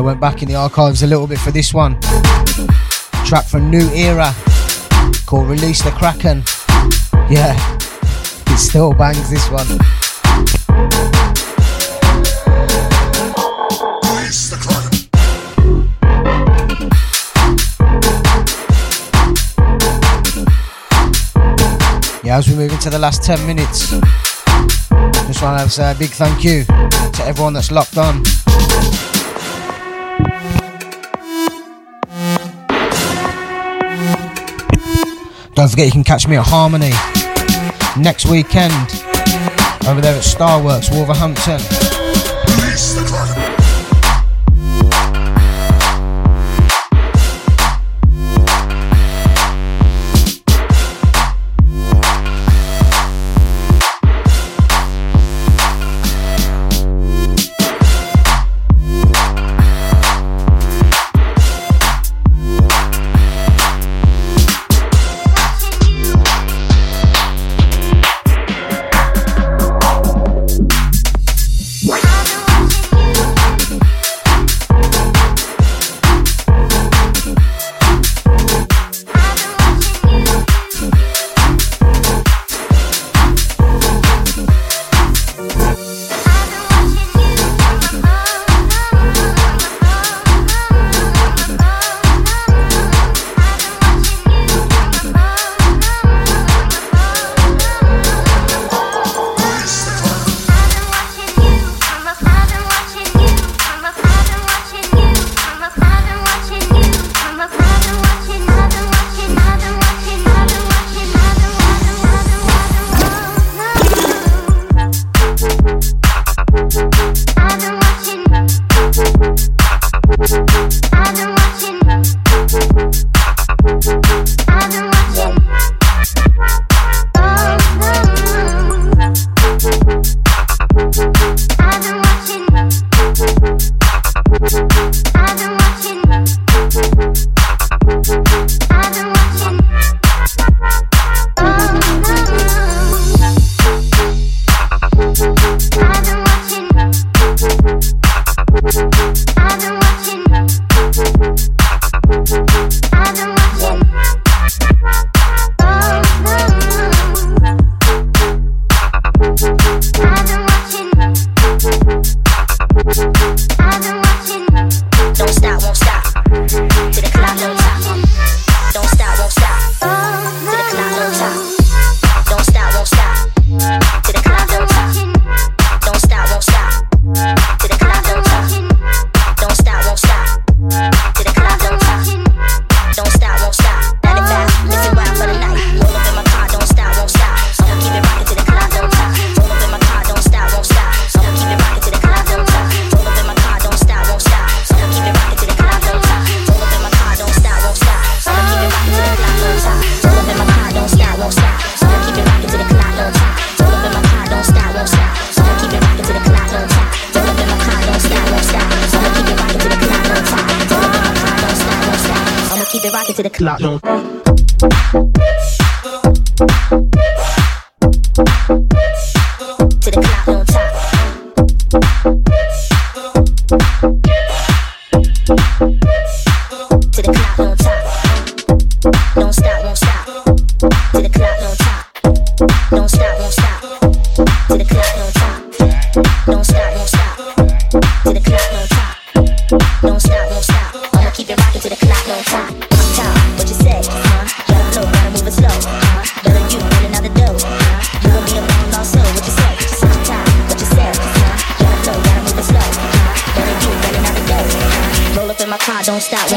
I went back in the archives a little bit for this one. Track from New Era called Release the Kraken. Yeah, it still bangs this one. Yeah, as we move into the last 10 minutes, just want to say a big thank you to everyone that's locked on. Don't forget you can catch me at Harmony next weekend over there at Starworks, Wolverhampton.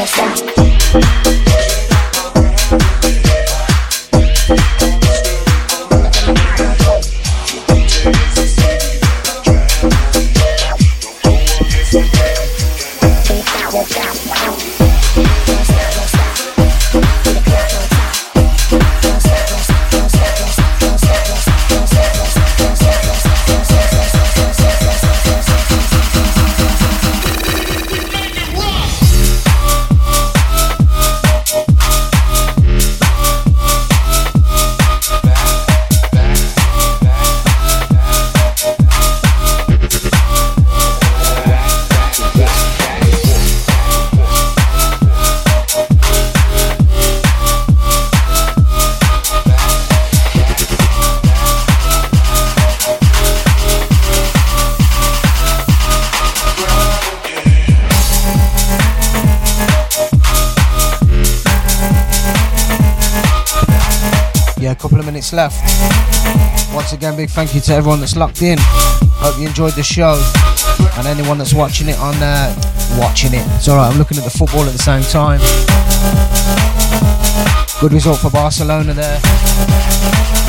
Don't minutes left. Once again, big thank you to everyone that's locked in. Hope you enjoyed the show. And anyone that's watching it on uh, watching it. It's alright, I'm looking at the football at the same time. Good result for Barcelona there.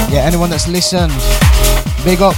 Yeah, anyone that's listened, big up.